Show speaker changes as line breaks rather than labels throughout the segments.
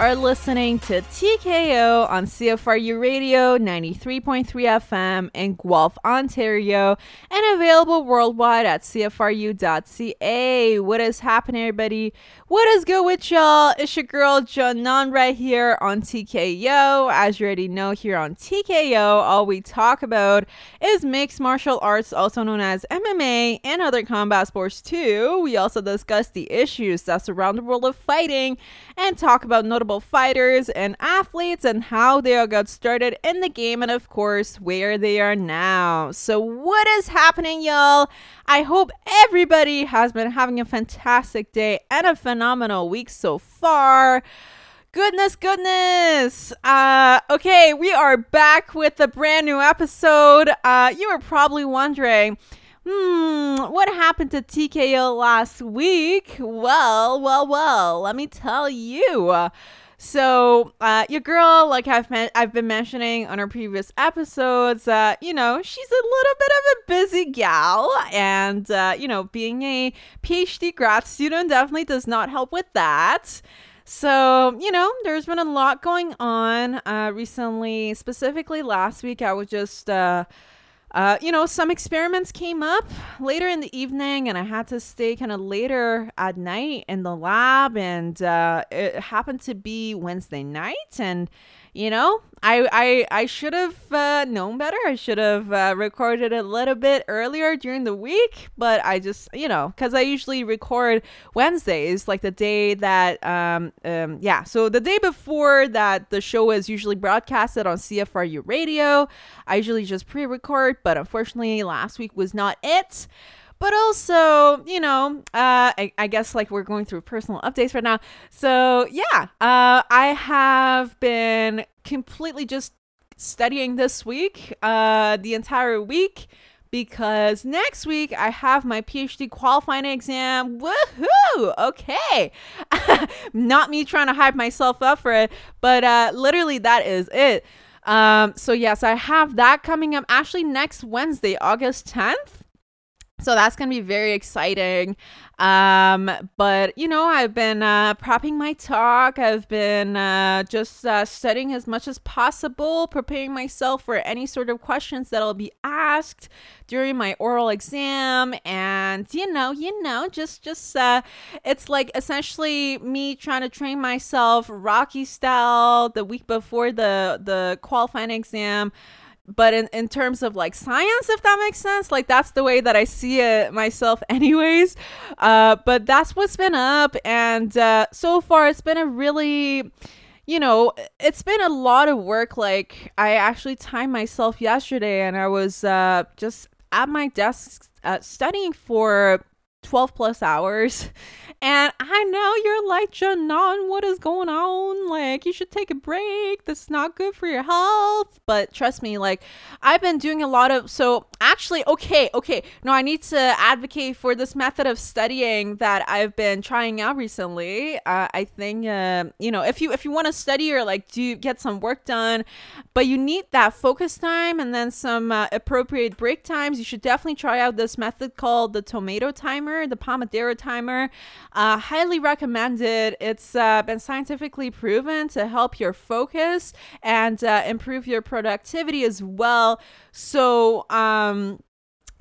Are listening to TKO on CFRU Radio 93.3 FM in Guelph, Ontario, and available worldwide at CFRU.ca. What is happening, everybody? What is good with y'all? It's your girl, Janan, right here on TKO. As you already know, here on TKO, all we talk about is mixed martial arts, also known as MMA, and other combat sports, too. We also discuss the issues that surround the world of fighting and talk about notable fighters and athletes and how they all got started in the game and, of course, where they are now. So, what is happening, y'all? I hope everybody has been having a fantastic day and a phenomenal week so far. Goodness, goodness. Uh, okay, we are back with a brand new episode. Uh, you were probably wondering, hmm, what happened to TKO last week? Well, well, well, let me tell you. So, uh, your girl, like I've I've been mentioning on our previous episodes, uh, you know, she's a little bit of a busy gal, and uh, you know, being a PhD grad student definitely does not help with that. So, you know, there's been a lot going on uh, recently. Specifically, last week, I was just uh, uh, you know, some experiments came up later in the evening, and I had to stay kind of later at night in the lab. And uh, it happened to be Wednesday night, and you know, I I I should have uh, known better. I should have uh, recorded a little bit earlier during the week, but I just you know because I usually record Wednesdays, like the day that um um yeah, so the day before that the show is usually broadcasted on CFRU radio. I usually just pre-record, but unfortunately last week was not it but also, you know, uh, I, I, guess like we're going through personal updates right now. So yeah, uh, I have been completely just studying this week, uh, the entire week. Because next week I have my PhD qualifying exam. Woohoo! Okay. Not me trying to hype myself up for it, but uh, literally that is it. Um, so, yes, I have that coming up actually next Wednesday, August 10th. So that's going to be very exciting. Um, but, you know, I've been uh, prepping my talk. I've been uh, just uh, studying as much as possible, preparing myself for any sort of questions that'll be asked during my oral exam. And, you know, you know, just, just, uh, it's like essentially me trying to train myself Rocky style the week before the, the qualifying exam but in, in terms of like science if that makes sense like that's the way that i see it myself anyways. Uh, but that's what's been up and uh, so far it's been a really you know it's been a lot of work. Like i actually timed myself yesterday and i was uh, just at my desk uh, studying for 12 plus hours and I know you're like, Janan, what is going on? Like, you should take a break. That's not good for your health. But trust me, like, I've been doing a lot of. So, actually, okay, okay. No, I need to advocate for this method of studying that I've been trying out recently. Uh, I think, uh, you know, if you if you want to study or like do get some work done, but you need that focus time and then some uh, appropriate break times, you should definitely try out this method called the tomato timer, the Pomodoro timer. Uh, highly recommended. It's uh, been scientifically proven to help your focus and uh, improve your productivity as well. So, um,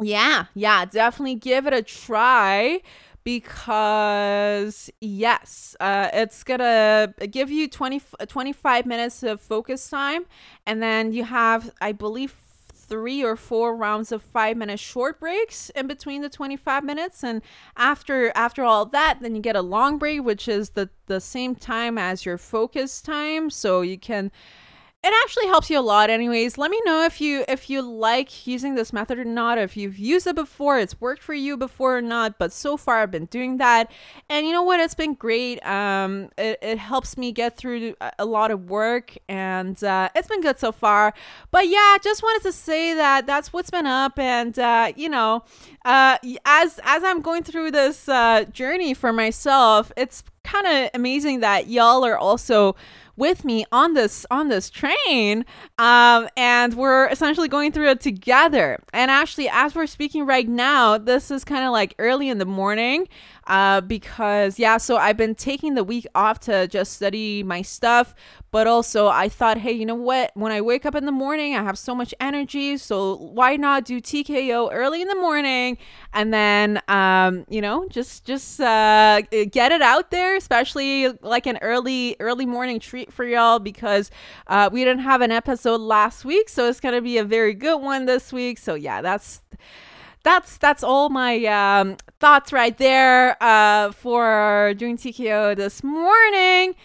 yeah, yeah, definitely give it a try because yes uh, it's gonna give you 20 25 minutes of focus time and then you have i believe three or four rounds of five minute short breaks in between the 25 minutes and after after all that then you get a long break which is the the same time as your focus time so you can it actually helps you a lot anyways. Let me know if you if you like using this method or not if you've used it before it's worked for you before or not but so far i've been doing that. And you know what? It's been great. Um it, it helps me get through a lot of work and uh, it's been good so far. But yeah just wanted to say that that's what's been up and uh, you know uh, as as i'm going through this uh, journey for myself it's kind of amazing that y'all are also with me on this on this train, um, and we're essentially going through it together. And actually, as we're speaking right now, this is kind of like early in the morning uh, because yeah, so I've been taking the week off to just study my stuff, but also I thought, hey, you know what? When I wake up in the morning, I have so much energy, so why not do TKO early in the morning, and then um, you know, just just uh, get it out there, especially like an early early morning treat for y'all because uh, we didn't have an episode last week, so it's gonna be a very good one this week. So yeah, that's that's that's all my um, thoughts right there uh, for doing TKO this morning.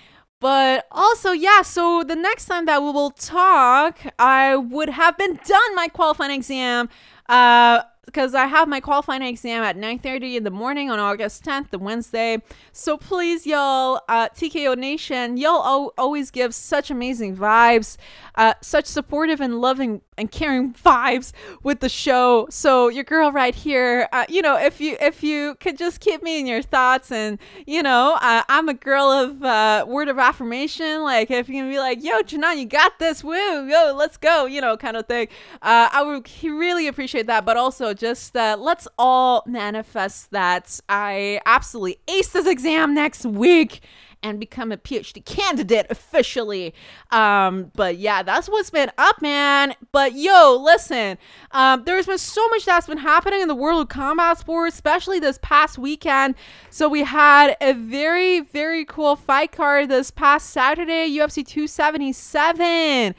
But also, yeah, so the next time that we will talk, I would have been done my qualifying exam. Uh, because I have my qualifying exam at 9:30 in the morning on August 10th, the Wednesday. So please, y'all, uh, TKO Nation, y'all al- always give such amazing vibes, uh, such supportive and loving and caring vibes with the show. So your girl right here, uh, you know, if you if you could just keep me in your thoughts, and you know, uh, I'm a girl of uh, word of affirmation. Like if you can be like, "Yo, Janan, you got this, woo, yo, let's go," you know, kind of thing. Uh, I would really appreciate that. But also, just uh, let's all manifest that I absolutely ace this exam next week and become a PhD candidate officially. Um, but yeah, that's what's been up, man. But yo, listen, um, there's been so much that's been happening in the world of combat sports, especially this past weekend. So we had a very, very cool fight card this past Saturday, UFC 277.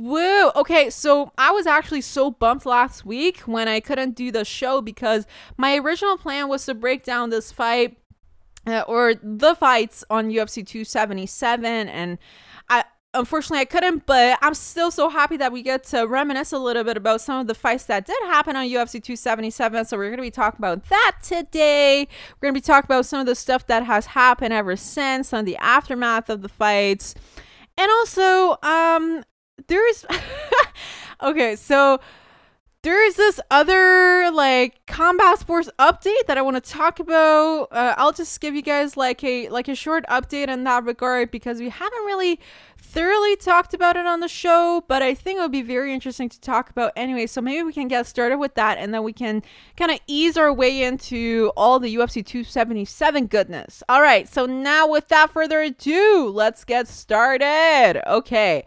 Woo! Okay, so I was actually so bumped last week when I couldn't do the show because my original plan was to break down this fight uh, or the fights on UFC 277 and I unfortunately I couldn't but I'm still so happy that we get to reminisce a little bit about some of the fights that did happen on UFC 277 so we're going to be talking about that today we're going to be talking about some of the stuff that has happened ever since some of the aftermath of the fights and also um there's okay so there's this other like combat sports update that I want to talk about. Uh, I'll just give you guys like a like a short update in that regard because we haven't really thoroughly talked about it on the show, but I think it would be very interesting to talk about anyway. So maybe we can get started with that and then we can kind of ease our way into all the UFC 277 goodness. All right, so now without further ado, let's get started. Okay.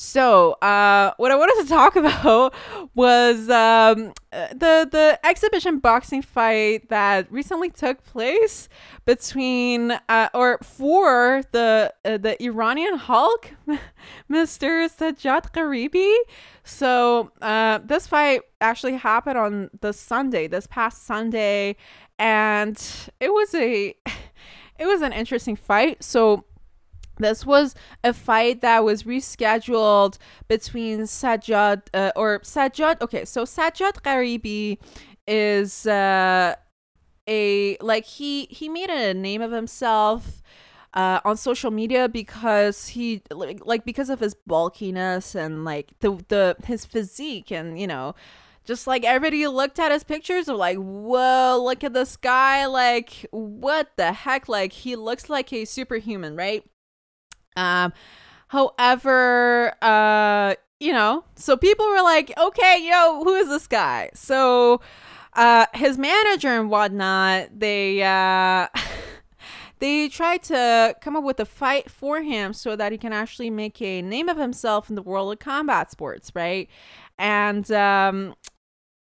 So, uh, what I wanted to talk about was um, the the exhibition boxing fight that recently took place between uh, or for the uh, the Iranian Hulk, Mr. Sajjad Gharibi. So, uh, this fight actually happened on the Sunday, this past Sunday, and it was a it was an interesting fight. So this was a fight that was rescheduled between Sajjad uh, or Sajjad. Okay, so Sajjad Gharibi is uh, a like he he made a name of himself uh, on social media because he like, like because of his bulkiness and like the the his physique and you know just like everybody looked at his pictures of like whoa look at this guy like what the heck like he looks like a superhuman right um, however, uh, you know, so people were like, okay, yo, who is this guy? So, uh, his manager and whatnot, they, uh, they tried to come up with a fight for him so that he can actually make a name of himself in the world of combat sports, right? And, um,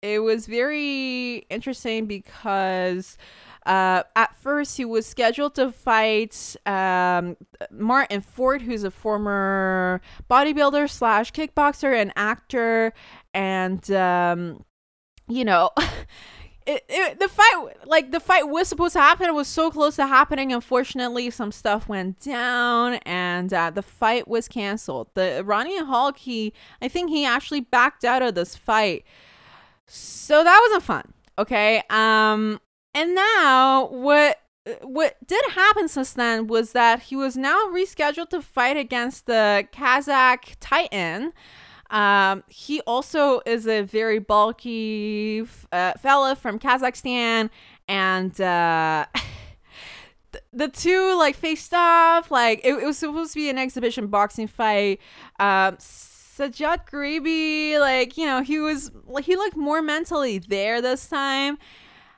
it was very interesting because uh, at first, he was scheduled to fight um, Martyn Ford, who's a former bodybuilder slash kickboxer and actor, and um, you know. It, it, the fight like the fight was supposed to happen. It was so close to happening. Unfortunately some stuff went down and uh, the fight was canceled. The iranian hulk he i think he actually backed out of this fight. So that wasn't fun okay? Um and now what what did happen since then was that he was now rescheduled to fight against the Kazakh Titan. Um, he also is a very bulky uh, fella from Kazakhstan, and uh, the two like faced off. Like it, it, was supposed to be an exhibition boxing fight. Um, Sajjad Gharibi, like you know, he was like he looked more mentally there this time.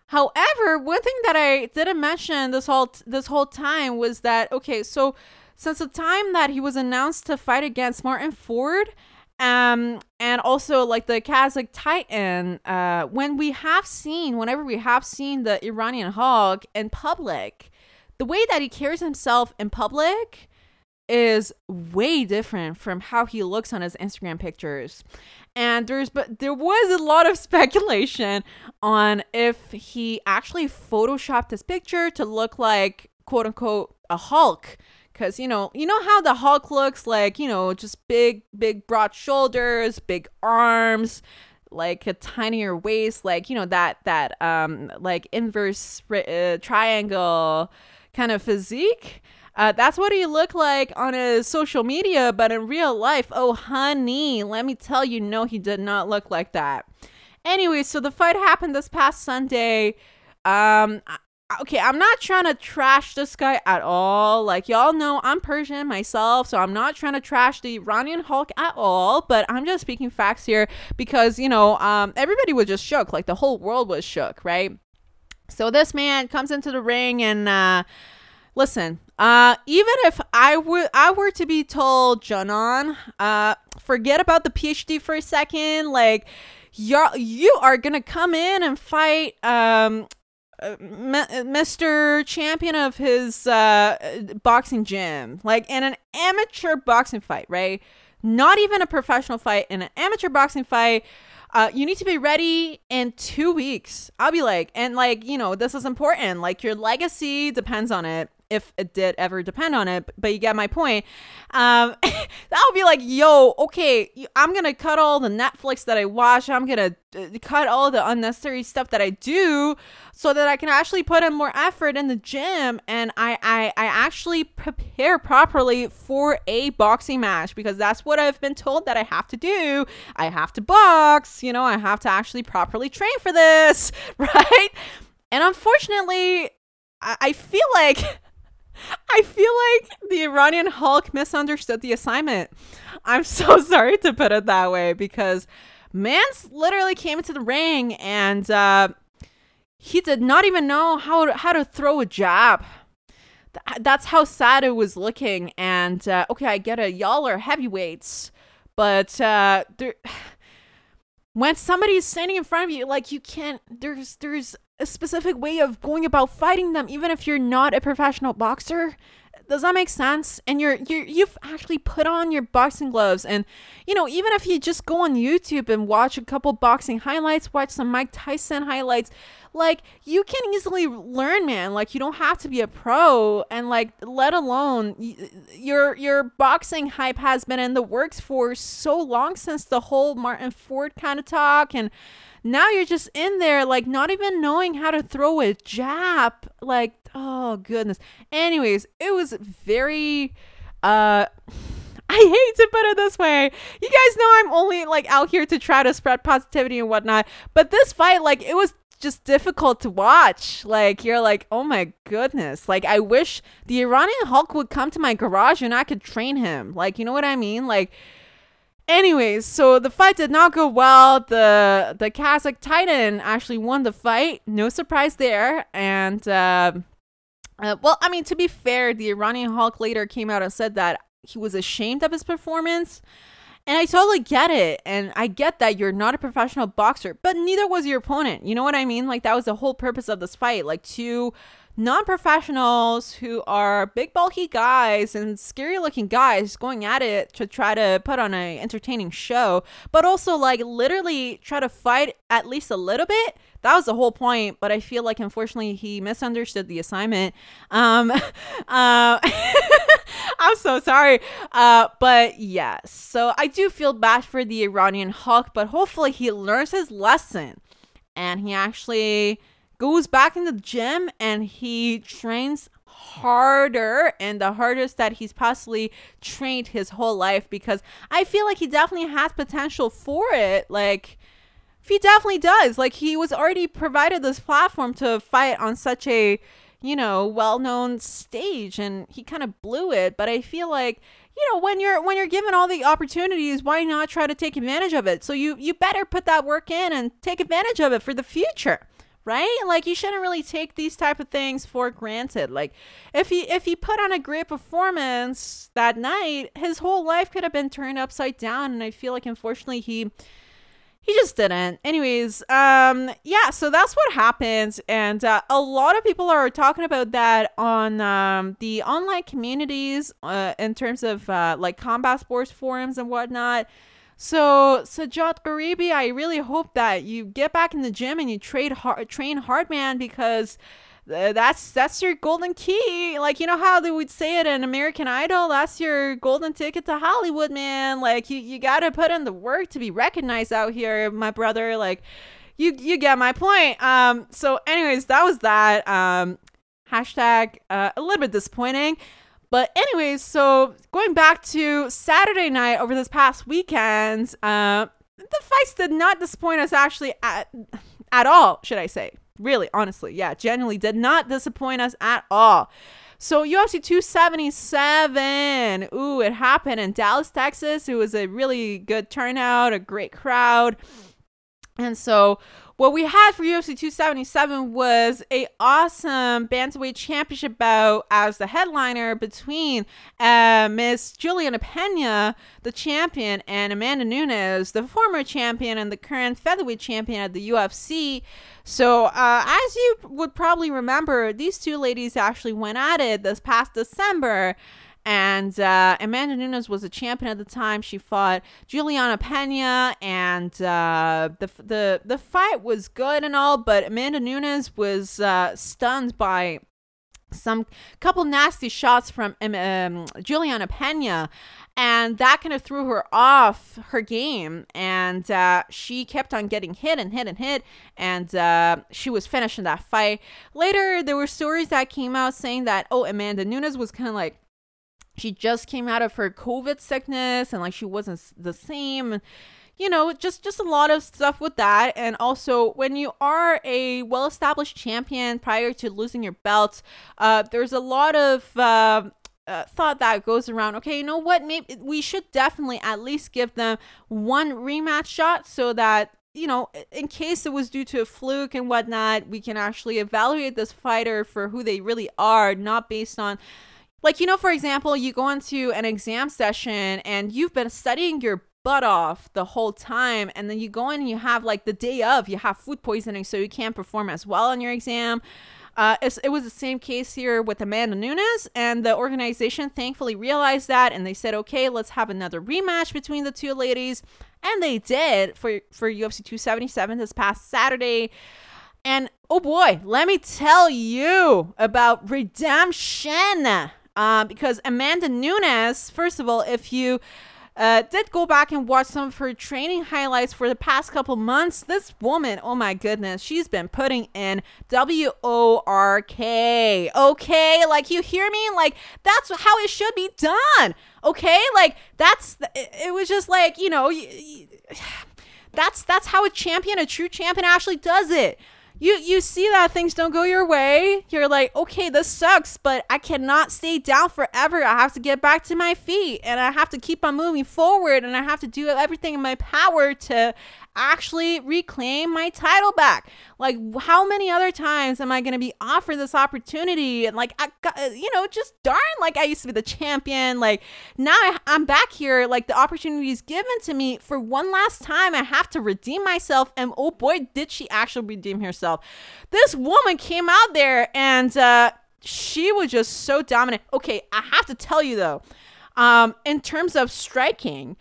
However, one thing that I didn't mention this whole this whole time was that okay, so since the time that he was announced to fight against Martyn Ford, um, and also like the Kazakh Titan, uh, when we have seen, whenever we have seen the Iranian Hulk in public, the way that he carries himself in public is way different from how he looks on his Instagram pictures. And there's but there was a lot of speculation on if he actually photoshopped his picture to look like quote unquote a Hulk. Because you know you know how the hulk looks like you know just big big broad shoulders big arms like a tinier waist like you know that that um like inverse uh, triangle kind of physique uh, that's what he looked like on his social media, but in real life, oh honey, let me tell you, no, he did not look like that. Anyway, so the fight happened this past Sunday. Um, okay, I'm not trying to trash this guy at all. Like y'all know, I'm Persian myself, so I'm not trying to trash the Iranian Hulk at all. But I'm just speaking facts here because you know, um, everybody was just shook. Like the whole world was shook, right? So this man comes into the ring and. Uh, Listen, uh, even if I would I were to be told, Janan, uh, forget about the PhD for a second. Like, you you are gonna come in and fight um uh, Mr. Champion of his uh, boxing gym, like in an amateur boxing fight, right? Not even a professional fight, in an amateur boxing fight. Uh, you need to be ready in two weeks. I'll be like, and like, you know, this is important. Like, your legacy depends on it if it did ever depend on it. But you get my point. Um, that would be like, yo, okay, I'm gonna cut all the Netflix that I watch. I'm gonna uh, cut all the unnecessary stuff that I do, so that I can actually put in more effort in the gym and I I, I actually prepare properly for a boxing match because that's what I've been told that I have to do. I have to box. You know, I have to actually properly train for this, right? And unfortunately, I feel like I feel like the Iranian Hulk misunderstood the assignment. I'm so sorry to put it that way because Mans literally came into the ring and uh, he did not even know how to, how to throw a jab. That's how sad it was looking. And uh, okay, I get it. Y'all are heavyweights, but uh, there, when somebody's standing in front of you, like you can't. There's there's a specific way of going about fighting them even if you're not a professional boxer. Does that make sense? And you're you you've actually put on your boxing gloves. And you know even if you just go on youtube and watch a couple boxing highlights watch some mike tyson highlights like you can easily learn man. Like you don't have to be a pro. And like let alone your your boxing hype has been in the works for so long since the whole martyn ford kind of talk. And now you're just in there, like not even knowing how to throw a jab. Like, oh goodness. Anyways, it was very uh I hate to put it this way. You guys know I'm only like out here to try to spread positivity and whatnot. But this fight, like, it was just difficult to watch. Like, you're like, oh my goodness. Like, I wish the Iranian Hulk would come to my garage and I could train him. Like, you know what I mean? Like, Anyways, so the fight did not go well. The the Kazakh Titan actually won the fight. No surprise there. And uh, uh, well, I mean, to be fair, the Iranian Hulk later came out and said that he was ashamed of his performance. And I totally get it. And I get that you're not a professional boxer, but neither was your opponent. You know what I mean? Like, that was the whole purpose of this fight. Like, to non professionals who are big, bulky guys and scary looking guys going at it to try to put on an entertaining show, but also like literally try to fight at least a little bit. That was the whole point, but I feel like unfortunately he misunderstood the assignment. Um, uh, I'm so sorry. Uh, but yes, so I do feel bad for the Iranian Hulk, but hopefully he learns his lesson and he actually goes back in the gym and he trains harder and the hardest that he's possibly trained his whole life because I feel like he definitely has potential for it. Like, he definitely does. Like, he was already provided this platform to fight on such a you know, well-known stage and he kind of blew it, but I feel like you know when you're when you're given all the opportunities why not try to take advantage of it so you you better put that work in and take advantage of it for the future right? Like you shouldn't really take these type of things for granted. Like if he if he put on a great performance that night his whole life could have been turned upside down and i feel like unfortunately he he just didn't. Anyways um yeah so that's what happens and uh, a lot of people are talking about that on um, the online communities uh, in terms of uh, like combat sports forums and whatnot so Sajjad Gharib, I really hope that you get back in the gym and you trade hard, train hard, man, because uh, that's that's your golden key. Like you know how they would say it in American Idol, that's your golden ticket to Hollywood, man. Like you you got to put in the work to be recognized out here, my brother. Like you you get my point. Um so anyways, that was that. Um hashtag uh, a little bit disappointing. But anyways, so going back to Saturday night over this past weekend, uh, the fights did not disappoint us actually at at all, should I say. Really, honestly, yeah, genuinely did not disappoint us at all. So UFC 277, ooh, it happened in Dallas, Texas. It was a really good turnout, a great crowd. And so what we had for UFC 277 was a awesome bantamweight championship bout as the headliner between uh, Miss Juliana Pena, the champion, and Amanda Nunes, the former champion and the current featherweight champion at the UFC. So, uh, as you would probably remember, these two ladies actually went at it this past December. And uh, Amanda Nunes was a champion at the time. She fought Juliana Pena, and uh, the the the fight was good and all, but Amanda Nunes was uh, stunned by some couple nasty shots from um, um, Juliana Pena, and that kind of threw her off her game. And uh, she kept on getting hit and hit and hit, and uh, she was finishing that fight. Later, there were stories that came out saying that oh, Amanda Nunes was kind of like she just came out of her covid sickness and like she wasn't the same and you know just just a lot of stuff with that. And also when you are a well-established champion prior to losing your belt uh, there's a lot of uh, uh, thought that goes around okay you know what? Maybe we should definitely at least give them one rematch shot so that you know in case it was due to a fluke and whatnot we can actually evaluate this fighter for who they really are not based on like, you know, for example, you go into an exam session and you've been studying your butt off the whole time, and then you go in and you have like the day of, you have food poisoning, so you can't perform as well on your exam. Uh, it was the same case here with Amanda Nunes, and the organization thankfully realized that, and they said, "Okay, let's have another rematch between the two ladies," and they did for for UFC 277 this past Saturday. And oh boy, let me tell you about redemption. Um, because Amanda Nunes, first of all, if you uh, did go back and watch some of her training highlights for the past couple months. This woman, oh my goodness, she's been putting in W O R K. Okay, like you hear me? Like that's how it should be done. Okay, like that's it was just like you know, that's that's how a champion, a true champion, actually does it you you see that things don't go your way. You're like okay this sucks but i cannot stay down forever. I have to get back to my feet and i have to keep on moving forward and i have to do everything in my power to actually reclaim my title back. Like, how many other times am I going to be offered this opportunity? And like, I got, uh, you know, just darn, like I used to be the champion. Like, now I, I'm back here. Like, the opportunity is given to me for one last time. I have to redeem myself. And oh boy, did she actually redeem herself. This woman came out there and, uh, she was just so dominant. Okay, I have to tell you though, um, in terms of striking,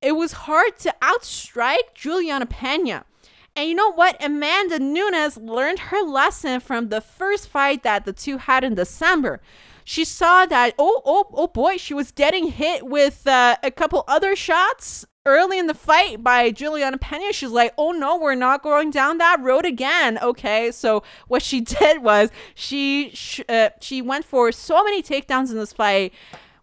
it was hard to outstrike Juliana Pena. And you know what? Amanda Nunes learned her lesson from the first fight that the two had in December. She saw that, oh, oh, oh boy, she was getting hit with uh, a couple other shots early in the fight by Juliana Pena. She's like, oh no, we're not going down that road again. Okay, so what she did was she sh- uh, she went for so many takedowns in this fight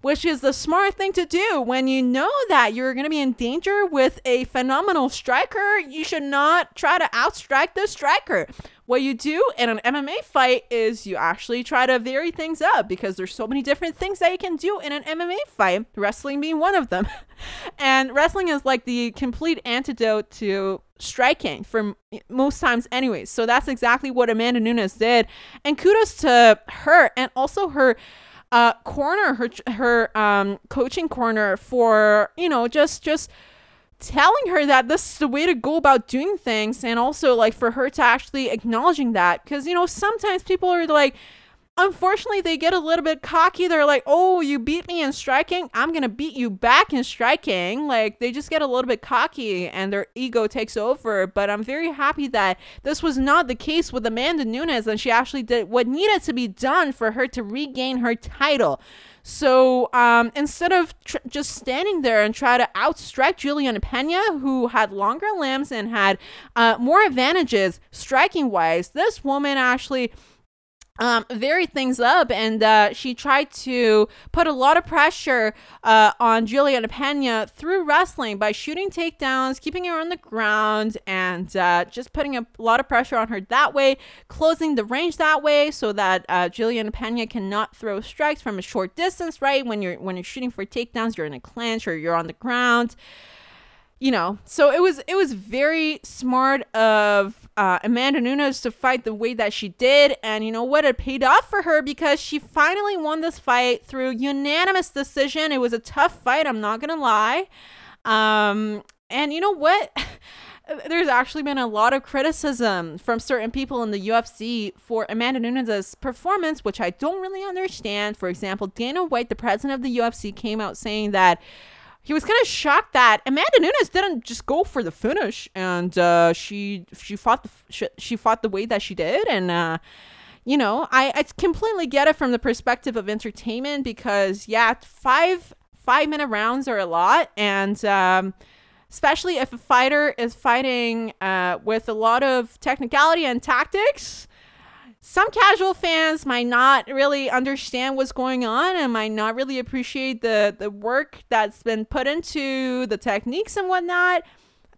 which is the smart thing to do when you know that you're going to be in danger with a phenomenal striker. You should not try to outstrike the striker. what you do in an MMA fight is you actually try to vary things up because there's so many different things that you can do in an MMA fight, wrestling being one of them. and wrestling is like the complete antidote to striking for most times anyways. So that's exactly what Amanda Nunes did. And kudos to her and also her uh corner her her um coaching corner for, you know, just just telling her that this is the way to go about doing things and also like for her to actually acknowledging that. Because you know sometimes people are like unfortunately they get a little bit cocky. They're like oh you beat me in striking. I'm gonna beat you back in striking. Like they just get a little bit cocky and their ego takes over. But i'm very happy that this was not the case with amanda nunes and she actually did what needed to be done for her to regain her title. So um, instead of tr- just standing there and try to outstrike Juliana Pena, who had longer limbs and had uh, more advantages striking wise, this woman actually um, vary things up, and uh, she tried to put a lot of pressure uh, on Juliana Pena through wrestling by shooting takedowns, keeping her on the ground, and uh, just putting a lot of pressure on her that way, closing the range that way, so that uh, Juliana Pena cannot throw strikes from a short distance. Right when you're when you're shooting for takedowns, you're in a clinch or you're on the ground you know, so it was it was very smart of uh, Amanda Nunes to fight the way that she did, and you know what? It paid off for her because she finally won this fight through unanimous decision. It was a tough fight, I'm not gonna lie. Um, and you know what? There's actually been a lot of criticism from certain people in the UFC for Amanda Nunes' performance, which I don't really understand. For example, Dana White, the president of the UFC, came out saying that he was kind of shocked that Amanda Nunes didn't just go for the finish, and uh, she she fought the she, she fought the way that she did, and uh, you know I I completely get it from the perspective of entertainment because yeah, five five minute rounds are a lot, and um, especially if a fighter is fighting uh, with a lot of technicality and tactics some casual fans might not really understand what's going on and might not really appreciate the the work that's been put into the techniques and whatnot.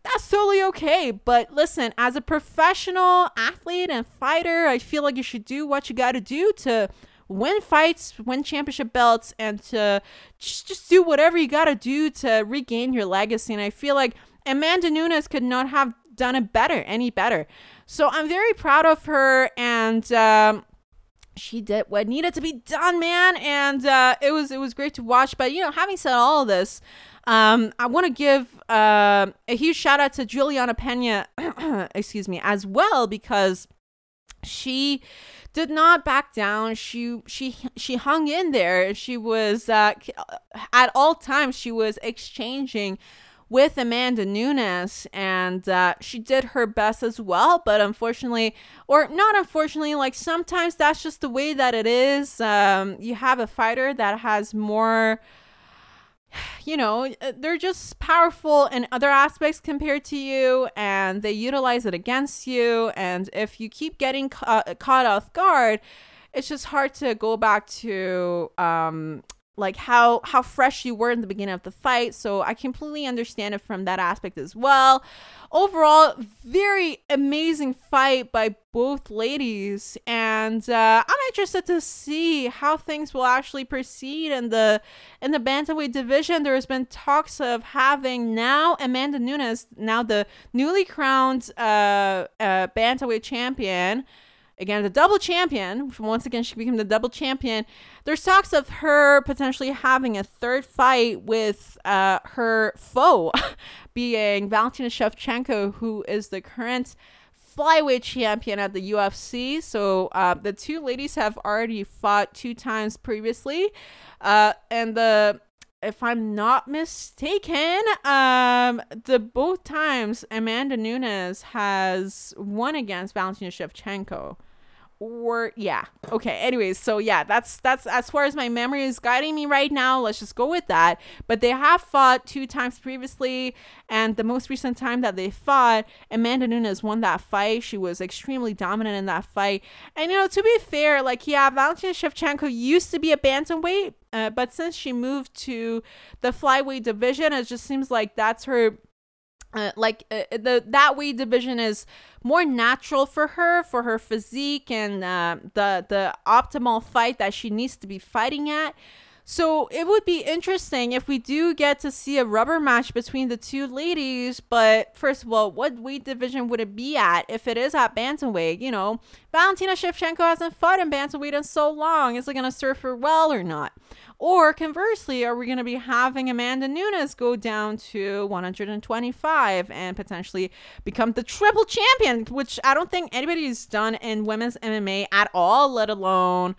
That's totally okay. But listen as a professional athlete and fighter i feel like you should do what you got to do to win fights win championship belts and to just, just do whatever you got to do to regain your legacy. And i feel like amanda nunes could not have done it better any better so I'm very proud of her and um, she did what needed to be done, man. And uh, it was it was great to watch. But you know, having said all of this, um, I want to give uh, a huge shout out to Juliana Pena, excuse me, as well because she did not back down. She she she hung in there. She was uh, at all times she was exchanging with Amanda Nunes, and uh, she did her best as well. But unfortunately, or not unfortunately, like sometimes that's just the way that it is. Um, you have a fighter that has more. You know, they're just powerful in other aspects compared to you, and they utilize it against you. And if you keep getting ca- caught off guard, it's just hard to go back to um, like how how fresh you were in the beginning of the fight. So i completely understand it from that aspect as well. Overall very amazing fight by both ladies. And uh, i'm interested to see how things will actually proceed in the in the bantamweight division. There has been talks of having now amanda nunes now the newly crowned uh, uh bantamweight champion again the double champion once again she became the double champion there's talks of her potentially having a third fight with uh, her foe being valentina shevchenko who is the current flyweight champion at the ufc so uh, the two ladies have already fought two times previously. Uh, and the if I'm not mistaken, um, the both times Amanda Nunes has won against Valentina Shevchenko or yeah. Okay anyways so yeah that's that's as far as my memory is guiding me right now let's just go with that. But they have fought two times previously and the most recent time that they fought amanda nunes won that fight. She was extremely dominant in that fight. And you know to be fair like yeah valentina shevchenko used to be a bantamweight uh, but since she moved to the flyweight division it just seems like that's her uh, like uh, the that weight division is more natural for her for her physique and uh, the the optimal fight that she needs to be fighting at so it would be interesting if we do get to see a rubber match between the two ladies. But first of all, what weight division would it be at if it is at bantamweight? You know, Valentina Shevchenko hasn't fought in bantamweight in so long. Is it going to serve her well or not? Or conversely, are we going to be having Amanda Nunes go down to 125 and potentially become the triple champion, which I don't think anybody's done in women's MMA at all, let alone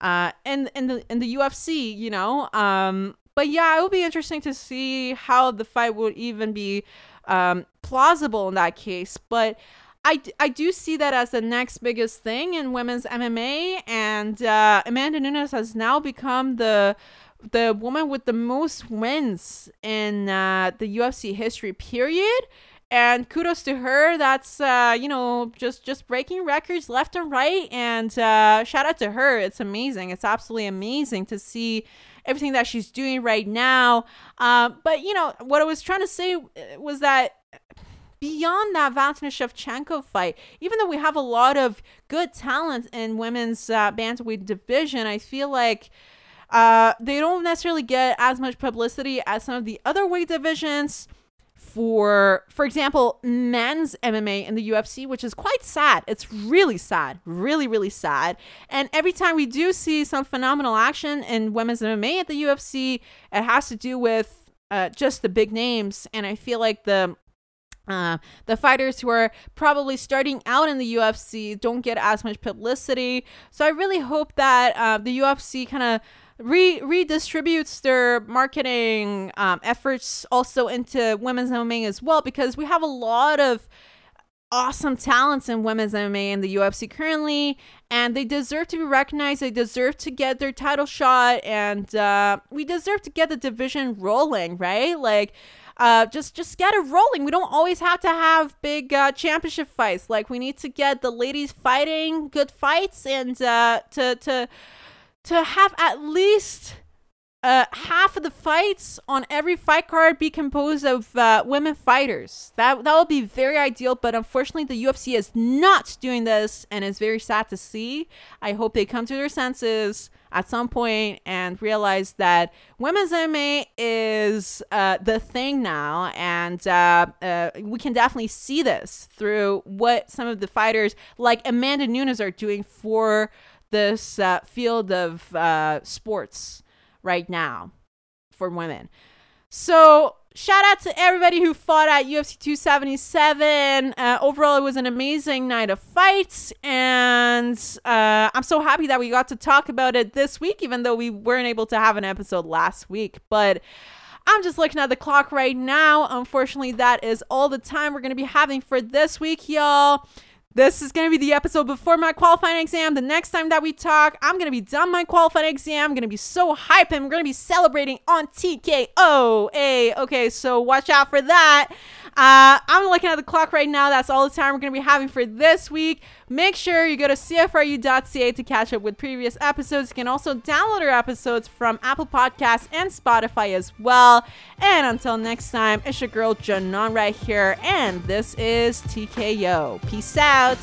uh, in in the in the UFC, you know. Um, but yeah, it would be interesting to see how the fight would even be um, plausible in that case. But I, I do see that as the next biggest thing in women's MMA, and uh, Amanda Nunes has now become the the woman with the most wins in uh, the UFC history. Period. And kudos to her that's uh, you know just just breaking records left and right and uh, shout out to her. It's amazing. It's absolutely amazing to see everything that she's doing right now. Uh, but you know what i was trying to say uh, was that beyond that Valentina Shevchenko fight, even though we have a lot of good talent in women's uh, bantamweight division, I feel like uh, they don't necessarily get as much publicity as some of the other weight divisions for for example men's MMA in the UFC which is quite sad. It's really sad really really sad. And every time we do see some phenomenal action in women's MMA at the UFC it has to do with uh, just the big names. And I feel like the uh, the fighters who are probably starting out in the UFC don't get as much publicity. So I really hope that uh, the UFC kind of re- redistributes their marketing um, efforts also into women's MMA as well because we have a lot of awesome talents in women's MMA in the UFC currently, and they deserve to be recognized. They deserve to get their title shot, and uh, we deserve to get the division rolling, right? Like, uh, just just get it rolling. We don't always have to have big uh, championship fights. Like, we need to get the ladies fighting good fights, and uh, to to to have at least uh, half of the fights on every fight card be composed of uh, women fighters. That that would be very ideal, but unfortunately, the UFC is not doing this, and it's very sad to see. I hope they come to their senses at some point and realize that women's MMA is uh, the thing now, and uh, uh, we can definitely see this through what some of the fighters like Amanda Nunes are doing for this uh, field of uh, sports right now for women. So, shout out to everybody who fought at UFC 277. Uh, overall, it was an amazing night of fights, and uh, I'm so happy that we got to talk about it this week, even though we weren't able to have an episode last week. But I'm just looking at the clock right now. Unfortunately, that is all the time we're going to be having for this week, y'all. This is going to be the episode before my qualifying exam. The next time that we talk, I'm going to be done my qualifying exam. I'm going to be so hyped and we're going to be celebrating on TKO. Hey, okay, so watch out for that. Uh, I'm looking at the clock right now. That's all the time we're going to be having for this week. Make sure you go to CFRU.ca to catch up with previous episodes. You can also download our episodes from Apple Podcasts and Spotify as well. And until next time, it's your girl Janan right here, and this is TKO. Peace out.